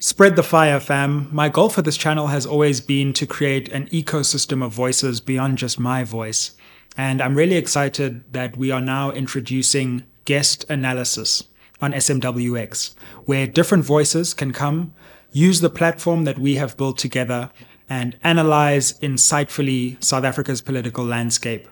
Spread the fire, fam. My goal for this channel has always been to create an ecosystem of voices beyond just my voice. And I'm really excited that we are now introducing guest analysis on SMWX, where different voices can come, use the platform that we have built together, and analyze insightfully South Africa's political landscape.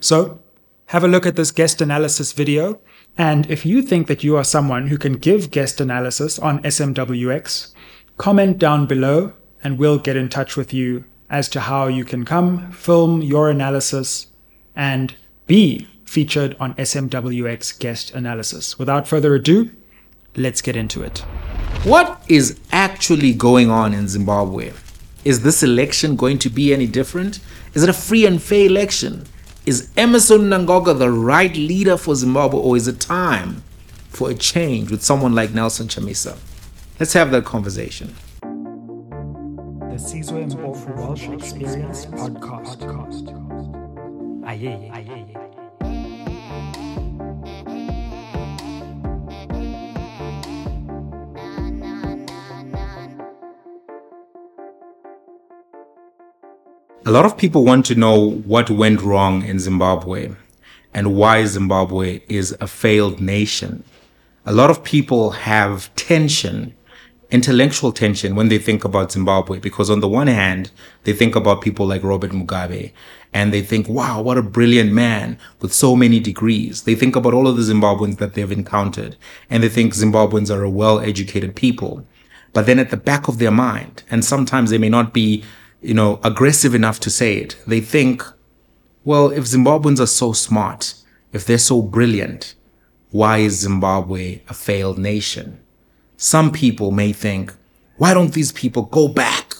So, have a look at this guest analysis video. And if you think that you are someone who can give guest analysis on SMWX, comment down below and we'll get in touch with you as to how you can come, film your analysis, and be featured on SMWX guest analysis. Without further ado, let's get into it. What is actually going on in Zimbabwe? Is this election going to be any different? Is it a free and fair election? Is Emmerson Mnangagwa the right leader for Zimbabwe, or is it time for a change with someone like Nelson Chamisa? Let's have that conversation. The Sizwe Mpofu Walsh Experience Podcast. Aye, aye, aye. A lot of people want to know what went wrong in Zimbabwe and why Zimbabwe is a failed nation. A lot of people have tension, intellectual tension when they think about Zimbabwe because on the one hand, they think about people like Robert Mugabe and they think, wow, what a brilliant man with so many degrees. They think about all of the Zimbabweans that they've encountered and they think Zimbabweans are a well-educated people. But then at the back of their mind, and sometimes they may not be you know, aggressive enough to say it. They think, well, if Zimbabweans are so smart, if they're so brilliant, why is Zimbabwe a failed nation? Some people may think, why don't these people go back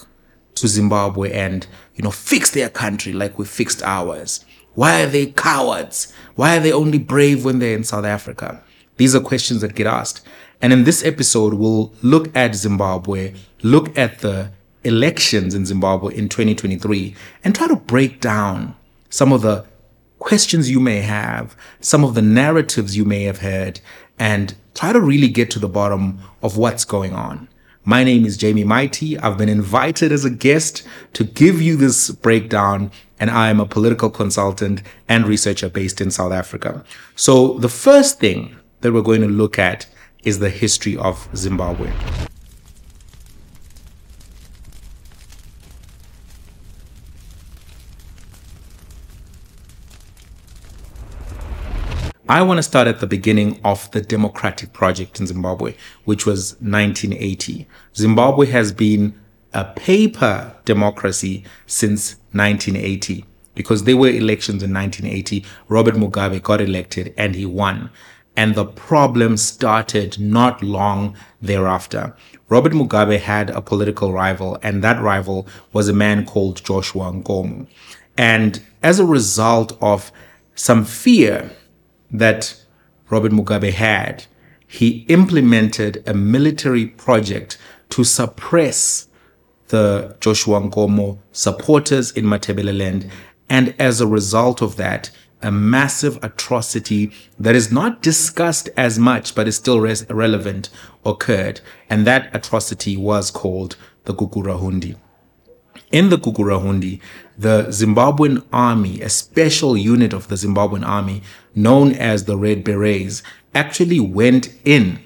to Zimbabwe and, you know, fix their country like we fixed ours? Why are they cowards? Why are they only brave when they're in South Africa? These are questions that get asked. And in this episode, we'll look at Zimbabwe, look at the elections in Zimbabwe in 2023 and try to break down some of the questions you may have, some of the narratives you may have heard, and try to really get to the bottom of what's going on. My name is Jamie Mighti. I've been invited as a guest to give you this breakdown, and I am a political consultant and researcher based in South Africa. So, the first thing that we're going to look at is the history of Zimbabwe. I want to start at the beginning of the democratic project in Zimbabwe, which was 1980. Zimbabwe has been a paper democracy since 1980 because there were elections in 1980. Robert Mugabe got elected and he won. And the problem started not long thereafter. Robert Mugabe had a political rival, and that rival was a man called Joshua Nkomo. And as a result of some fear that Robert Mugabe had, he implemented a military project to suppress the Joshua Nkomo supporters in Matabeleland. And as a result of that, a massive atrocity that is not discussed as much, but is still res- relevant occurred. And that atrocity was called the Gukurahundi. In the Gukurahundi, the Zimbabwean army, a special unit of the Zimbabwean army known as the Red Berets, actually went in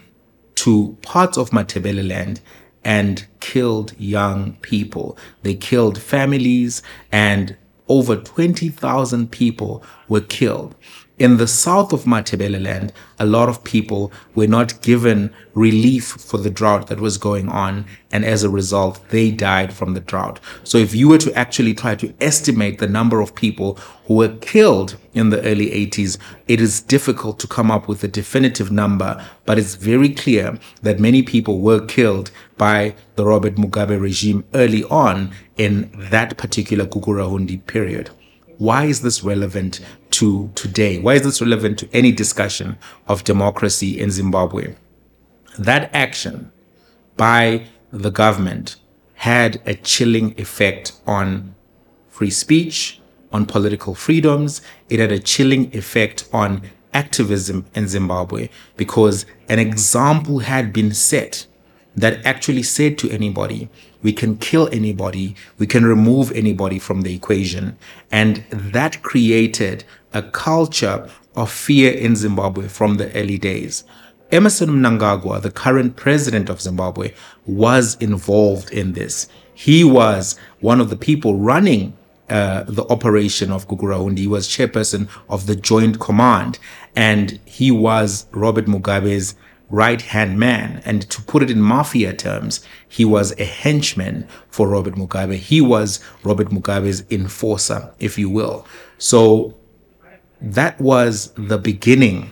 to parts of Matabeleland and killed young people. They killed families and over 20,000 people were killed. In the south of Matabeleland, a lot of people were not given relief for the drought that was going on, and as a result, they died from the drought. So, if you were to actually try to estimate the number of people who were killed in the early 80s, it is difficult to come up with a definitive number, but it's very clear that many people were killed by the Robert Mugabe regime early on in that particular Gukurahundi period. Why is this relevant to today? Why is this relevant to any discussion of democracy in Zimbabwe? That action by the government had a chilling effect on free speech, on political freedoms. It had a chilling effect on activism in Zimbabwe because an example had been set that actually said to anybody, we can kill anybody, we can remove anybody from the equation. And that created a culture of fear in Zimbabwe from the early days. Emmerson Mnangagwa, the current president of Zimbabwe, was involved in this. He was one of the people running uh, the operation of Gukurahundi. He was chairperson of the Joint Command, and he was Robert Mugabe's right hand man. And to put it in mafia terms, he was a henchman for Robert Mugabe. He was Robert Mugabe's enforcer, if you will. So that was the beginning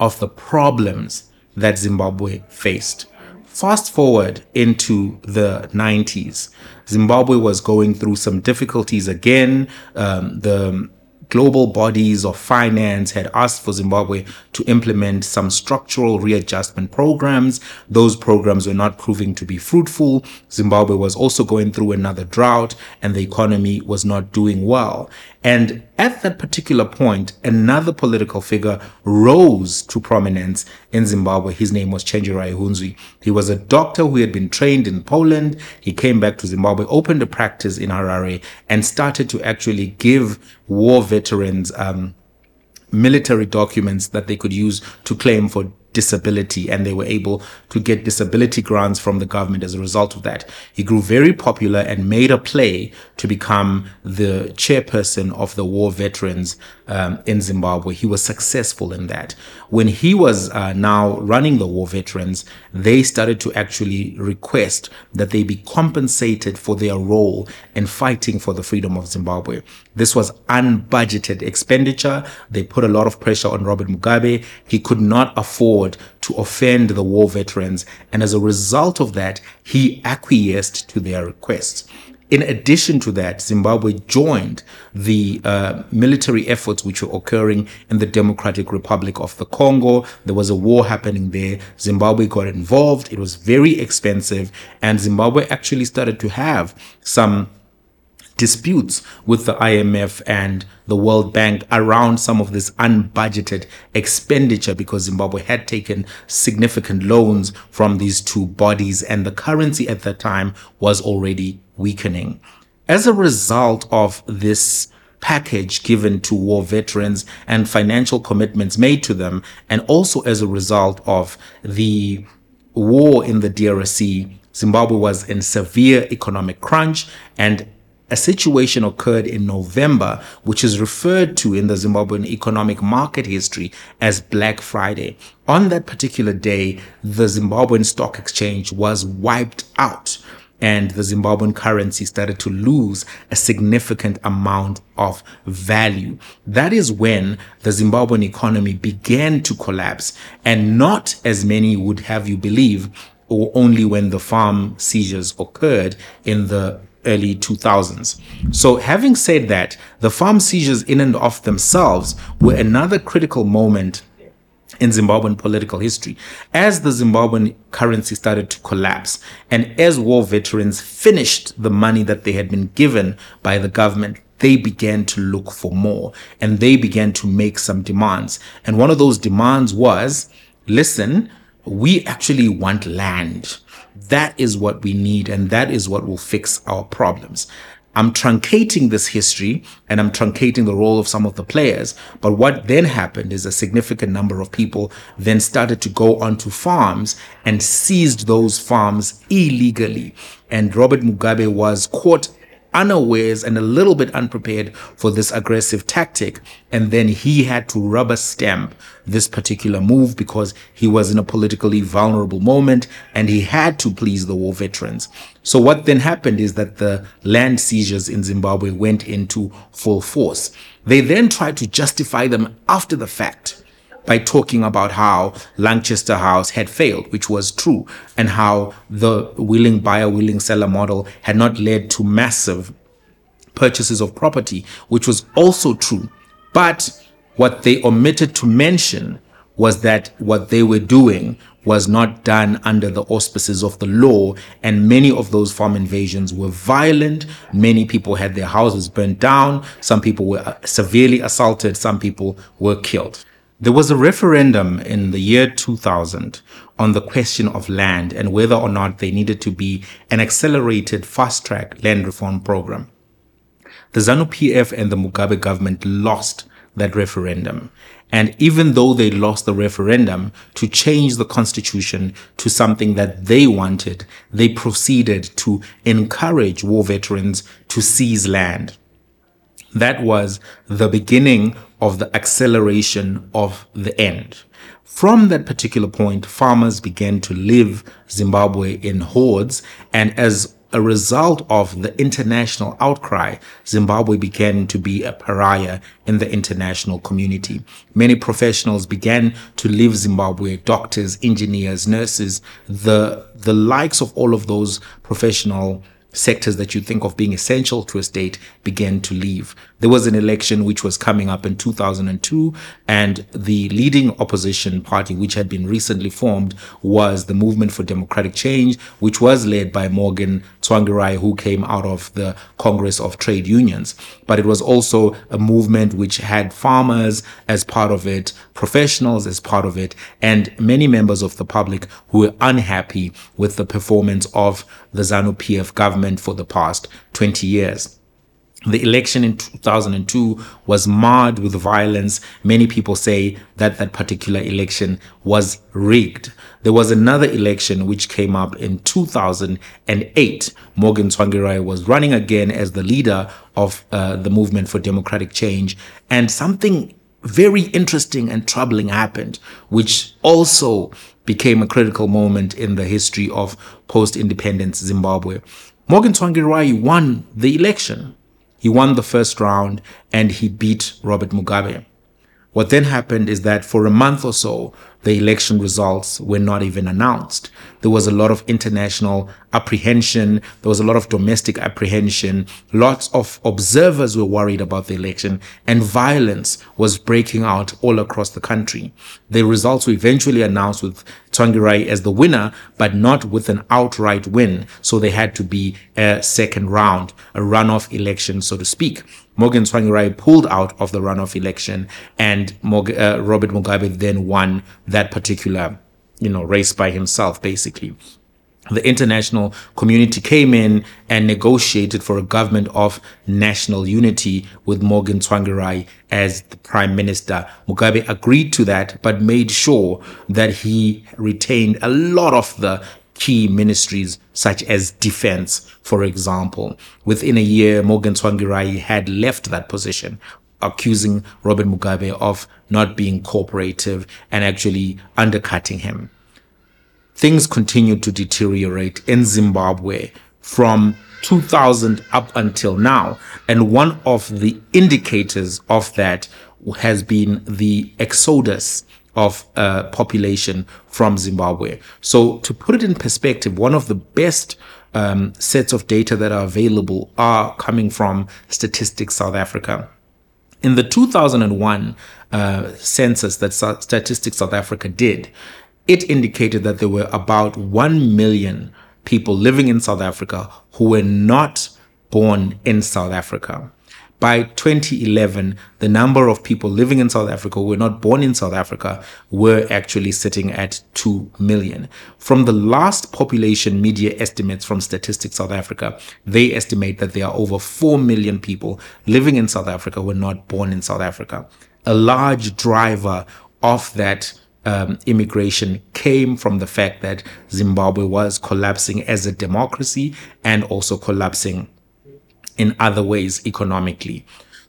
of the problems that Zimbabwe faced. Fast forward into the 90s, Zimbabwe was going through some difficulties again. Um, the global bodies of finance had asked for Zimbabwe to implement some structural readjustment programs. Those programs were not proving to be fruitful. Zimbabwe was also going through another drought and the economy was not doing well. And at that particular point, another political figure rose to prominence in Zimbabwe. His name was Chenjerai Hunzvi. He was a doctor who had been trained in Poland. He came back to Zimbabwe, opened a practice in Harare, and started to actually give war veterans um, military documents that they could use to claim for disability and they were able to get disability grants from the government as a result of that. He grew very popular and made a play to become the chairperson of the war veterans um, in Zimbabwe. He was successful in that. When he was uh, now running the war veterans, they started to actually request that they be compensated for their role in fighting for the freedom of Zimbabwe. This was unbudgeted expenditure. They put a lot of pressure on Robert Mugabe. He could not afford to offend the war veterans. And as a result of that, he acquiesced to their requests. In addition to that, Zimbabwe joined the uh, military efforts which were occurring in the Democratic Republic of the Congo. There was a war happening there. Zimbabwe got involved. It was very expensive. And Zimbabwe actually started to have some disputes with the IMF and the World Bank around some of this unbudgeted expenditure because Zimbabwe had taken significant loans from these two bodies and the currency at that time was already weakening. As a result of this package given to war veterans and financial commitments made to them, and also as a result of the war in the DRC, Zimbabwe was in severe economic crunch and a situation occurred in November, which is referred to in the Zimbabwean economic market history as Black Friday. On that particular day, the Zimbabwean Stock Exchange was wiped out and the Zimbabwean currency started to lose a significant amount of value. That is when the Zimbabwean economy began to collapse and not as many would have you believe or only when the farm seizures occurred in the early 2000s. So, having said that, the farm seizures in and of themselves were another critical moment in Zimbabwean political history. As the Zimbabwean currency started to collapse and as war veterans finished the money that they had been given by the government, they began to look for more and they began to make some demands. And one of those demands was listen, we actually want land. That is what we need, and that is what will fix our problems. I'm truncating this history and I'm truncating the role of some of the players. But what then happened is a significant number of people then started to go onto farms and seized those farms illegally. And Robert Mugabe was caught unawares and a little bit unprepared for this aggressive tactic. And then he had to rubber stamp this particular move because he was in a politically vulnerable moment and he had to please the war veterans. So what then happened is that the land seizures in Zimbabwe went into full force. They then tried to justify them after the fact by talking about how Lancaster House had failed, which was true, and how the willing buyer, willing seller model had not led to massive purchases of property, which was also true. But what they omitted to mention was that what they were doing was not done under the auspices of the law, and many of those farm invasions were violent. Many people had their houses burnt down. Some people were severely assaulted. Some people were killed. There was a referendum in the year 2000 on the question of land and whether or not there needed to be an accelerated fast track land reform program. The ZANU PF and the Mugabe government lost that referendum. And even though they lost the referendum to change the constitution to something that they wanted, they proceeded to encourage war veterans to seize land. That was the beginning of the acceleration of the end. From that particular point, farmers began to leave Zimbabwe in hordes, and as a result of the international outcry, Zimbabwe began to be a pariah in the international community. Many professionals began to leave Zimbabwe, doctors, engineers, nurses, the, the likes of all of those professional sectors that you think of being essential to a state began to leave. There was an election which was coming up in 2002 and the leading opposition party, which had been recently formed, was the Movement for Democratic Change, which was led by Morgan Tsvangirai, who came out of the Congress of Trade Unions. But it was also a movement which had farmers as part of it, professionals as part of it, and many members of the public who were unhappy with the performance of the ZANU PF government for the past 20 years. The election in 2002 was marred with violence. Many people say that that particular election was rigged. There was another election which came up in 2008. Morgan Tsvangirai was running again as the leader of uh, the movement for democratic change. And something very interesting and troubling happened, which also became a critical moment in the history of post-independence Zimbabwe. Morgan Tsvangirai won the election. He won the first round and he beat Robert Mugabe. What then happened is that for a month or so, the election results were not even announced. There was a lot of international apprehension. There was a lot of domestic apprehension. Lots of observers were worried about the election and violence was breaking out all across the country. The results were eventually announced with Tsvangirai as the winner, but not with an outright win. So they had to be a second round, a runoff election, so to speak. Morgan Tsvangirai pulled out of the runoff election and uh, Robert Mugabe then won that particular, you know, race by himself, basically. The international community came in and negotiated for a government of national unity with Morgan Tsvangirai as the prime minister. Mugabe agreed to that, but made sure that he retained a lot of the key ministries such as defense, for example. Within a year, Morgan Tsvangirai had left that position accusing Robert Mugabe of not being cooperative and actually undercutting him. Things continued to deteriorate in Zimbabwe from 2000 up until now. And one of the indicators of that has been the exodus of uh, population from Zimbabwe. So to put it in perspective, one of the best um, sets of data that are available are coming from Statistics South Africa. In the 2001 uh, census that Statistics South Africa did, it indicated that there were about 1 million people living in South Africa who were not born in South Africa by 2011, the number of people living in South Africa who were not born in South Africa were actually sitting at 2 million. From the last population media estimates from Statistics South Africa, they estimate that there are over 4 million people living in South Africa who were not born in South Africa. A large driver of that um, immigration came from the fact that Zimbabwe was collapsing as a democracy and also collapsing in other ways economically.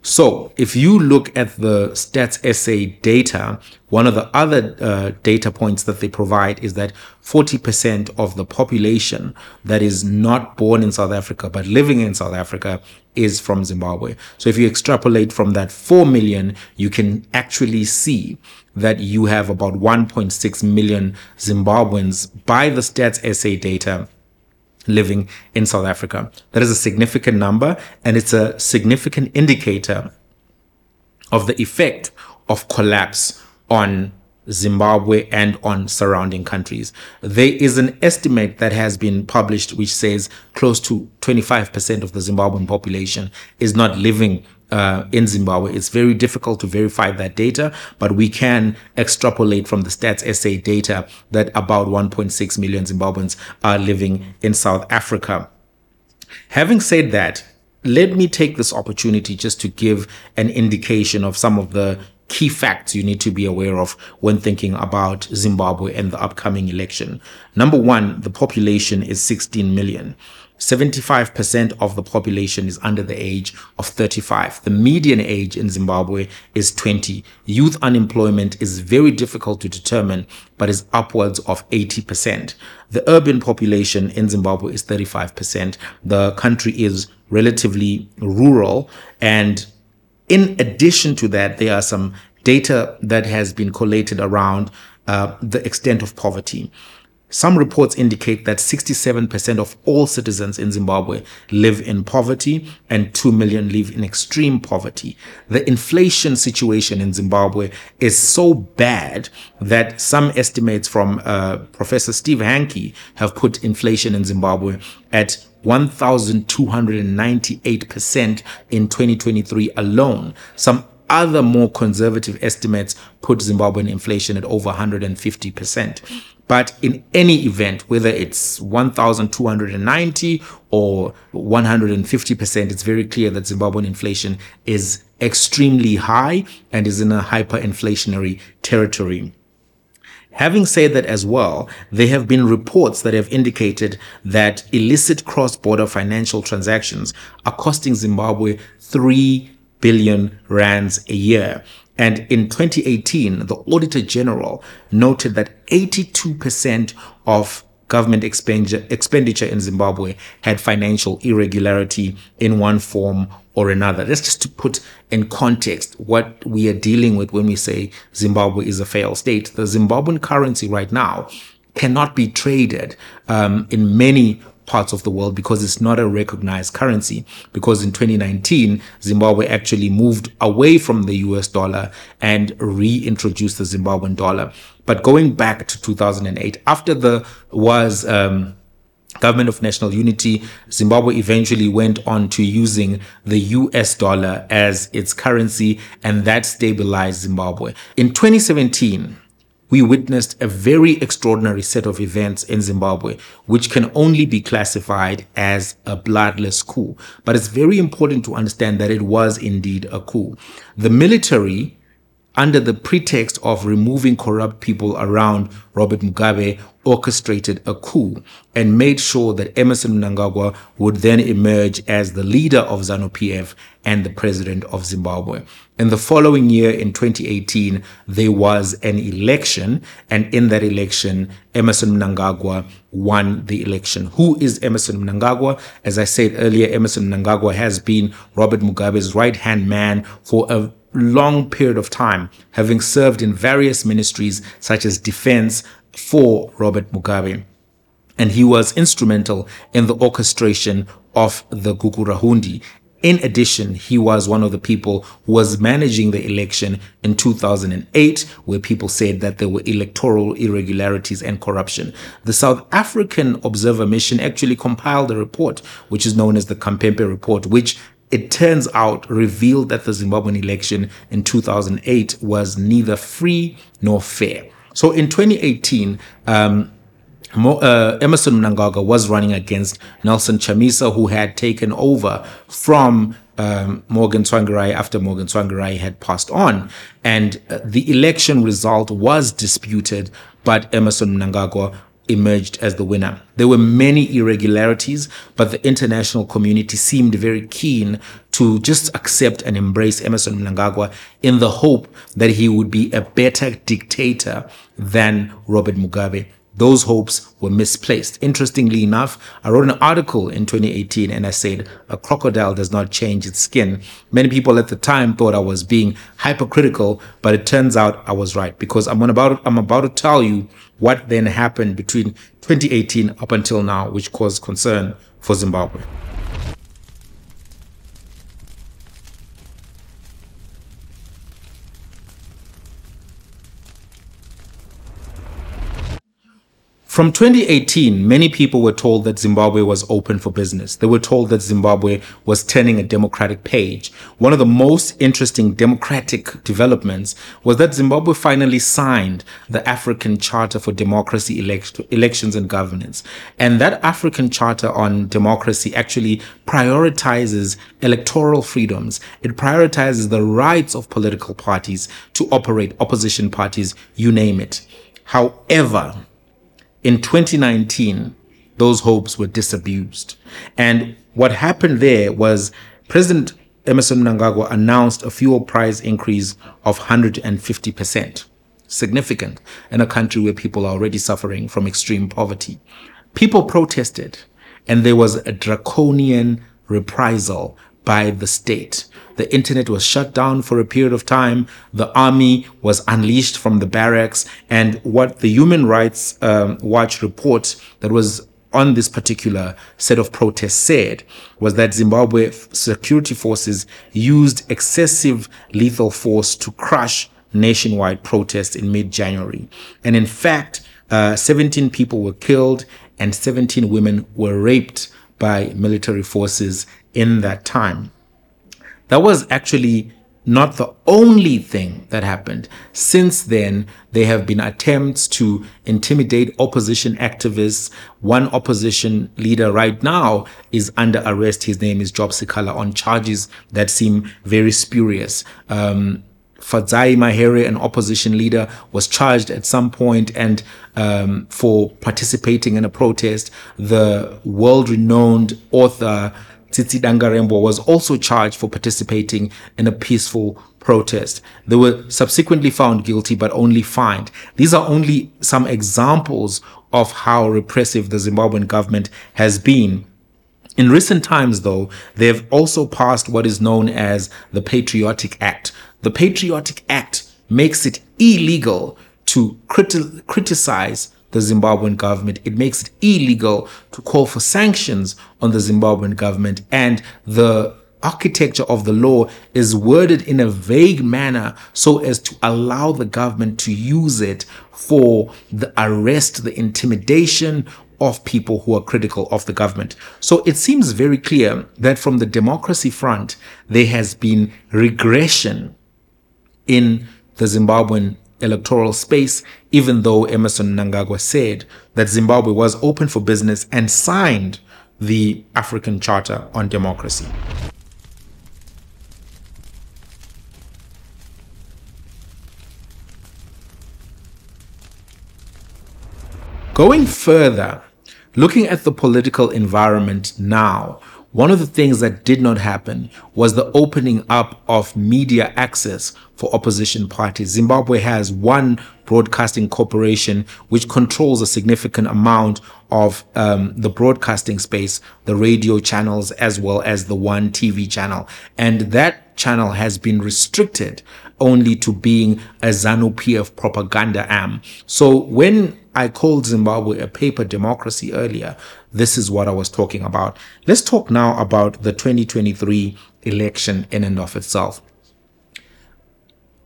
So if you look at the Stats SA data, one of the other uh, data points that they provide is that 40% of the population that is not born in South Africa but living in South Africa is from Zimbabwe. So if you extrapolate from that 4 million, you can actually see that you have about 1.6 million Zimbabweans by the Stats SA data living in South Africa. That is a significant number and it's a significant indicator of the effect of collapse on Zimbabwe and on surrounding countries. There is an estimate that has been published which says close to 25% of the Zimbabwean population is not living uh, in Zimbabwe. It's very difficult to verify that data, but we can extrapolate from the Stats SA data that about 1.6 million Zimbabweans are living in South Africa. Having said that, let me take this opportunity just to give an indication of some of the key facts you need to be aware of when thinking about Zimbabwe and the upcoming election. Number one, the population is 16 million. 75% of the population is under the age of 35. The median age in Zimbabwe is 20. Youth unemployment is very difficult to determine, but is upwards of 80%. The urban population in Zimbabwe is 35%. The country is relatively rural. And in addition to that, there are some data that has been collated around uh, the extent of poverty. Some reports indicate that 67% of all citizens in Zimbabwe live in poverty and 2 million live in extreme poverty. The inflation situation in Zimbabwe is so bad that some estimates from uh, Professor Steve Hanke have put inflation in Zimbabwe at 1,298% in 2023 alone. Some other more conservative estimates put Zimbabwean inflation at over 150%. But in any event, whether it's 1,290 or 150%, it's very clear that Zimbabwean inflation is extremely high and is in a hyperinflationary territory. Having said that as well, there have been reports that have indicated that illicit cross-border financial transactions are costing Zimbabwe 3 billion rands a year. And in 2018, the Auditor General noted that 82% of government expenditure in Zimbabwe had financial irregularity in one form or another. That's just to put in context what we are dealing with when we say Zimbabwe is a failed state. The Zimbabwean currency right now cannot be traded um, in many parts of the world because it's not a recognized currency. Because in 2019, Zimbabwe actually moved away from the US dollar and reintroduced the Zimbabwean dollar. But going back to 2008, after the was um, government of national unity, Zimbabwe eventually went on to using the US dollar as its currency, and that stabilized Zimbabwe. In 2017, we witnessed a very extraordinary set of events in Zimbabwe, which can only be classified as a bloodless coup. But it's very important to understand that it was indeed a coup. The military under the pretext of removing corrupt people around Robert Mugabe, orchestrated a coup and made sure that Emmerson Mnangagwa would then emerge as the leader of ZANU-PF and the president of Zimbabwe. In the following year, in 2018, there was an election, and in that election, Emmerson Mnangagwa won the election. Who is Emmerson Mnangagwa? As I said earlier, Emmerson Mnangagwa has been Robert Mugabe's right-hand man for a long period of time, having served in various ministries such as defense for Robert Mugabe. And he was instrumental in the orchestration of the Gukurahundi. In addition, he was one of the people who was managing the election in 2008, where people said that there were electoral irregularities and corruption. The South African Observer Mission actually compiled a report, which is known as the Khampepe Report, which it turns out revealed that the Zimbabwean election in 2008 was neither free nor fair. So in 2018, um, uh, Emmerson Mnangagwa was running against Nelson Chamisa, who had taken over from um, Morgan Tsvangirai after Morgan Tsvangirai had passed on. And uh, the election result was disputed, but Emmerson Mnangagwa emerged as the winner. There were many irregularities, but the international community seemed very keen to just accept and embrace Emmerson Mnangagwa in the hope that he would be a better dictator than Robert Mugabe. Those hopes were misplaced. Interestingly enough, I wrote an article in 2018 and I said, a crocodile does not change its skin. Many people at the time thought I was being hypercritical, but it turns out I was right because I'm about, I'm about to tell you what then happened between 2018 up until now, which caused concern for Zimbabwe. From 2018, many people were told that Zimbabwe was open for business. They were told that Zimbabwe was turning a democratic page. One of the most interesting democratic developments was that Zimbabwe finally signed the African Charter for Democracy, Elect- Elections and Governance. And that African Charter on Democracy actually prioritizes electoral freedoms. It prioritizes the rights of political parties to operate, opposition parties, you name it. However, in 2019, those hopes were disabused. And what happened there was President Emmerson Mnangagwa announced a fuel price increase of 150%. Significant in a country where people are already suffering from extreme poverty. People protested, and there was a draconian reprisal by the state. The internet was shut down for a period of time. The army was unleashed from the barracks. And what the Human Rights um, Watch report that was on this particular set of protests said was that Zimbabwe security forces used excessive lethal force to crush nationwide protests in mid January. And in fact, uh, 17 people were killed and 17 women were raped by military forces in that time. That was actually not the only thing that happened. Since then, there have been attempts to intimidate opposition activists. One opposition leader right now is under arrest. His name is Job Sikhala on charges that seem very spurious. Um, Fadzayi Mahere, an opposition leader, was charged at some point and um, for participating in a protest. The world-renowned author Tsitsi Dangarembga was also charged for participating in a peaceful protest. They were subsequently found guilty but only fined. These are only some examples of how repressive the Zimbabwean government has been. In recent times, though, they've also passed what is known as the Patriotic Act. The Patriotic Act makes it illegal to criti- criticize the Zimbabwean government. It makes it illegal to call for sanctions on the Zimbabwean government. And the architecture of the law is worded in a vague manner so as to allow the government to use it for the arrest, the intimidation of people who are critical of the government. So it seems very clear that from the democracy front, there has been regression in the Zimbabwean electoral space, even though Emmerson Mnangagwa said that Zimbabwe was open for business and signed the African Charter on Democracy. Going further, looking at the political environment now, one of the things that did not happen was the opening up of media access for opposition parties. Zimbabwe has one broadcasting corporation which controls a significant amount of um, the broadcasting space, the radio channels, as well as the one TV channel. And that channel has been restricted only to being a ZANU PF propaganda arm. So when I called Zimbabwe a paper democracy earlier. This is what I was talking about. Let's talk now about the 2023 election in and of itself.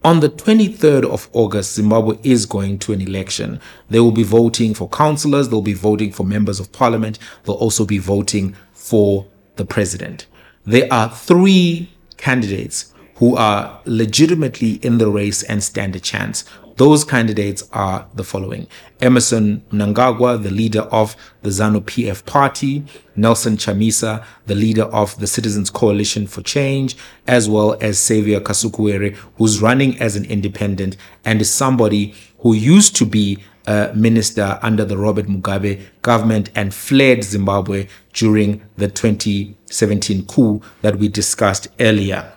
On the 23rd of August, Zimbabwe is going to an election. They will be voting for councillors, they'll be voting for members of parliament, they'll also be voting for the president. There are three candidates who are legitimately in the race and stand a chance. Those candidates are the following Emmerson Mnangagwa, the leader of the ZANU PF party, Nelson Chamisa, the leader of the Citizens Coalition for Change, as well as Xavier Kasukuwere, who's running as an independent and is somebody who used to be a minister under the Robert Mugabe government and fled Zimbabwe during the 2017 coup that we discussed earlier.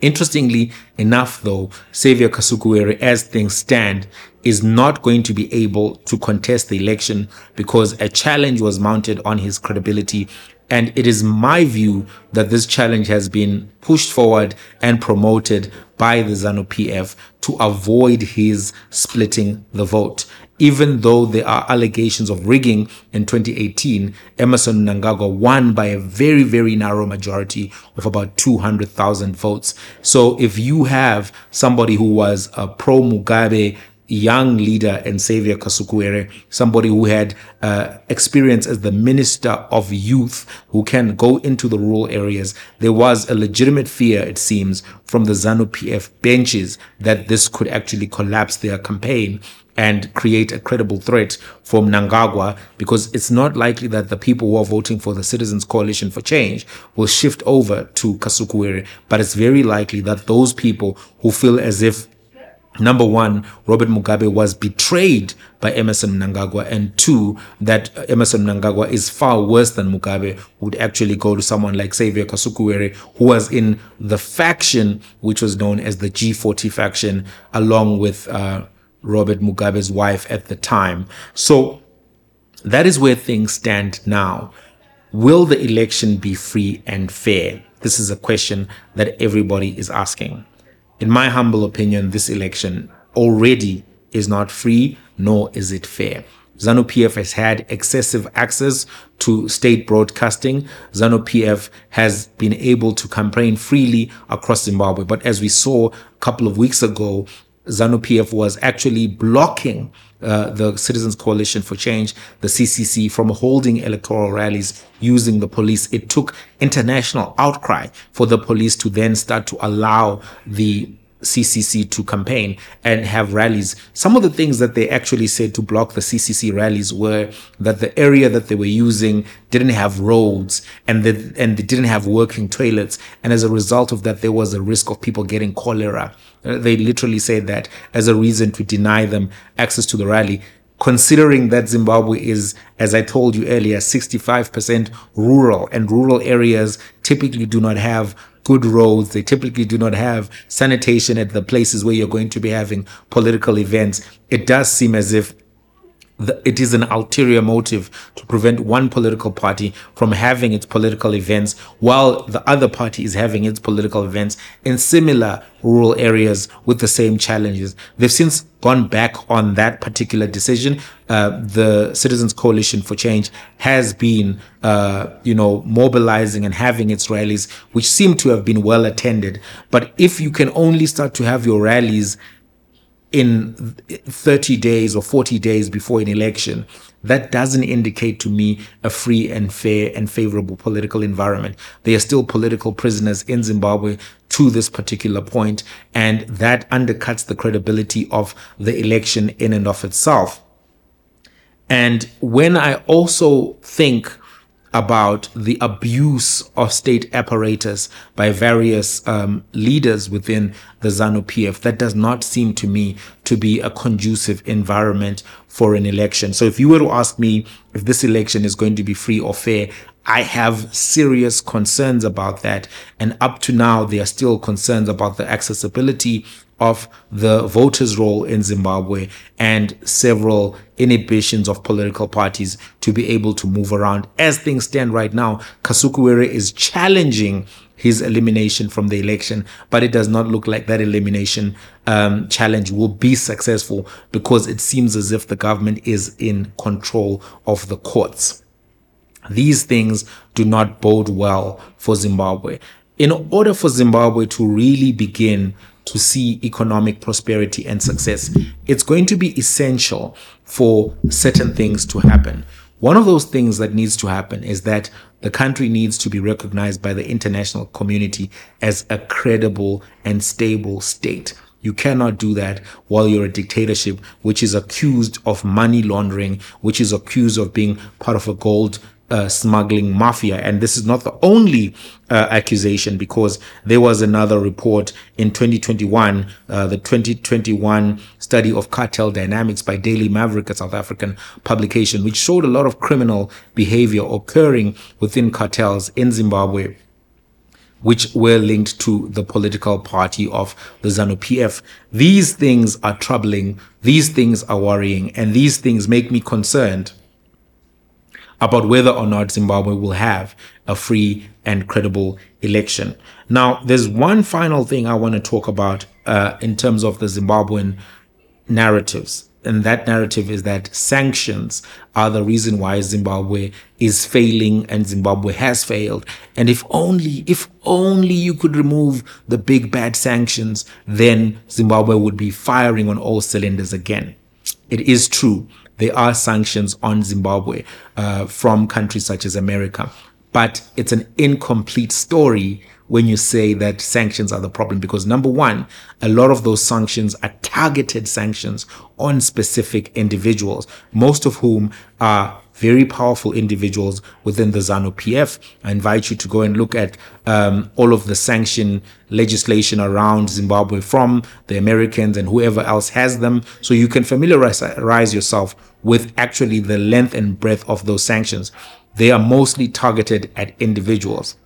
Interestingly enough, though, Xavier Kasukuwere, as things stand, is not going to be able to contest the election because a challenge was mounted on his credibility. And it is my view that this challenge has been pushed forward and promoted by the ZANU PF to avoid his splitting the vote even though there are allegations of rigging in 2018, Emmerson Mnangagwa won by a very, very narrow majority of about 200,000 votes. So if you have somebody who was a pro Mugabe young leader and Xavier Kasukuwere, somebody who had uh, experience as the minister of youth, who can go into the rural areas. There was a legitimate fear, it seems, from the ZANU PF benches that this could actually collapse their campaign and create a credible threat for Mnangagwa because it's not likely that the people who are voting for the Citizens Coalition for Change will shift over to Kasukuwere, but it's very likely that those people who feel as if number one, Robert Mugabe was betrayed by Emmerson Mnangagwa, and two, that Emmerson Mnangagwa is far worse than Mugabe, would actually go to someone like Xavier Kasukuwere, who was in the faction which was known as the G40 faction, along with uh, Robert Mugabe's wife at the time. So that is where things stand now. Will the election be free and fair? This is a question that everybody is asking. In my humble opinion, this election already is not free, nor is it fair. ZANU PF has had excessive access to state broadcasting. ZANU PF has been able to campaign freely across Zimbabwe. But as we saw a couple of weeks ago, ZANU PF was actually blocking uh, the Citizens Coalition for Change, the CCC, from holding electoral rallies using the police. It took international outcry for the police to then start to allow the CCC to campaign and have rallies. Some of the things that they actually said to block the CCC rallies were that the area that they were using didn't have roads and and they didn't have working toilets. And as a result of that, there was a risk of people getting cholera. Uh, they literally said that as a reason to deny them access to the rally considering that Zimbabwe is, as I told you earlier, 65% rural and rural areas typically do not have good roads. They typically do not have sanitation at the places where you're going to be having political events. It does seem as if it is an ulterior motive to prevent one political party from having its political events while the other party is having its political events in similar rural areas with the same challenges. They've since gone back on that particular decision. Uh, the Citizens Coalition for Change has been, uh, you know, mobilizing and having its rallies, which seem to have been well attended. But if you can only start to have your rallies in 30 days or 40 days before an election, that doesn't indicate to me a free and fair and favorable political environment. They are still political prisoners in Zimbabwe to this particular point, and that undercuts the credibility of the election in and of itself. And when I also think about the abuse of state apparatus by various um, leaders within the ZANU PF. That does not seem to me to be a conducive environment for an election. So if you were to ask me if this election is going to be free or fair, I have serious concerns about that. And up to now, there are still concerns about the accessibility of the voters' roll in Zimbabwe and several inhibitions of political parties to be able to move around. As things stand right now, Kasukuwere is challenging his elimination from the election, but it does not look like that elimination um, challenge will be successful because it seems as if the government is in control of the courts. These things do not bode well for Zimbabwe. In order for Zimbabwe to really begin to see economic prosperity and success, it's going to be essential for certain things to happen. One of those things that needs to happen is that the country needs to be recognized by the international community as a credible and stable state. You cannot do that while you're a dictatorship, which is accused of money laundering, which is accused of being part of a gold uh, smuggling mafia. And this is not the only uh, accusation because there was another report in 2021, uh, the 2021 study of cartel dynamics by Daily Maverick, a South African publication, which showed a lot of criminal behavior occurring within cartels in Zimbabwe which were linked to the political party of the ZANU PF. These things are troubling, these things are worrying, and these things make me concerned about whether or not Zimbabwe will have a free and credible election. Now, there's one final thing I want to talk about uh, in terms of the Zimbabwean narratives. and that narrative is that sanctions are the reason why Zimbabwe is failing and Zimbabwe has failed. And if only, if only you could remove the big bad sanctions, then Zimbabwe would be firing on all cylinders again. It is true. There are sanctions on Zimbabwe uh, from countries such as America, but it's an incomplete story when you say that sanctions are the problem because number one, a lot of those sanctions are targeted sanctions on specific individuals, most of whom are very powerful individuals within the ZANU PF. I invite you to go and look at um, all of the sanction legislation around Zimbabwe from the Americans and whoever else has them, so you can familiarize yourself with actually the length and breadth of those sanctions. They are mostly targeted at individuals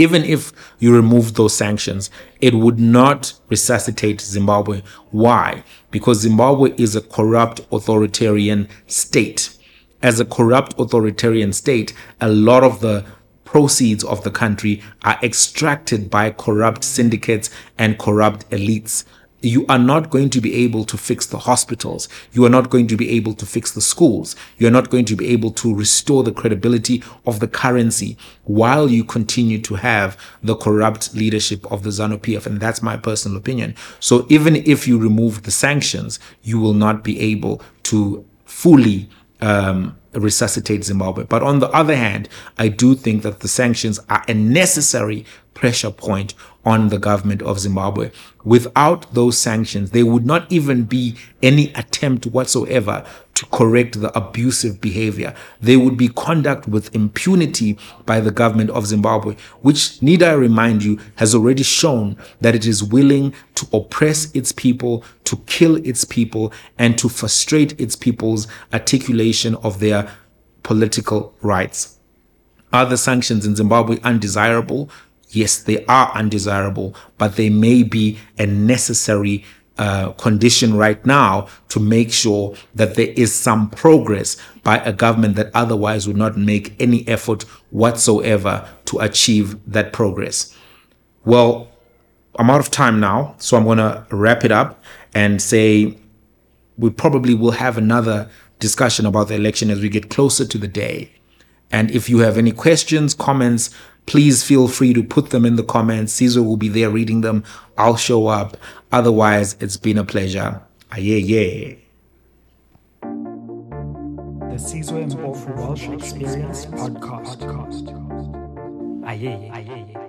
even if you remove those sanctions, it would not resuscitate Zimbabwe. Why? Because Zimbabwe is a corrupt authoritarian state. As a corrupt authoritarian state, a lot of the proceeds of the country are extracted by corrupt syndicates and corrupt elites you are not going to be able to fix the hospitals. You are not going to be able to fix the schools. You are not going to be able to restore the credibility of the currency while you continue to have the corrupt leadership of the ZANU PF. And that's my personal opinion. So even if you remove the sanctions, you will not be able to fully um, resuscitate Zimbabwe. But on the other hand, I do think that the sanctions are a necessary pressure point on the government of Zimbabwe. Without those sanctions, there would not even be any attempt whatsoever to correct the abusive behavior. There would be conduct with impunity by the government of Zimbabwe, which, need I remind you, has already shown that it is willing to oppress its people, to kill its people, and to frustrate its people's articulation of their political rights. Are the sanctions in Zimbabwe undesirable? Yes, they are undesirable, but they may be a necessary uh, condition right now to make sure that there is some progress by a government that otherwise would not make any effort whatsoever to achieve that progress. Well, I'm out of time now, so I'm going to wrap it up and say we probably will have another discussion about the election as we get closer to the day. And if you have any questions, comments, please feel free to put them in the comments. Caesar will be there reading them. I'll show up. Otherwise, it's been a pleasure. Ah, aye, yeah. The Caesar and Walsh Experience podcast. Aye, aye, aye.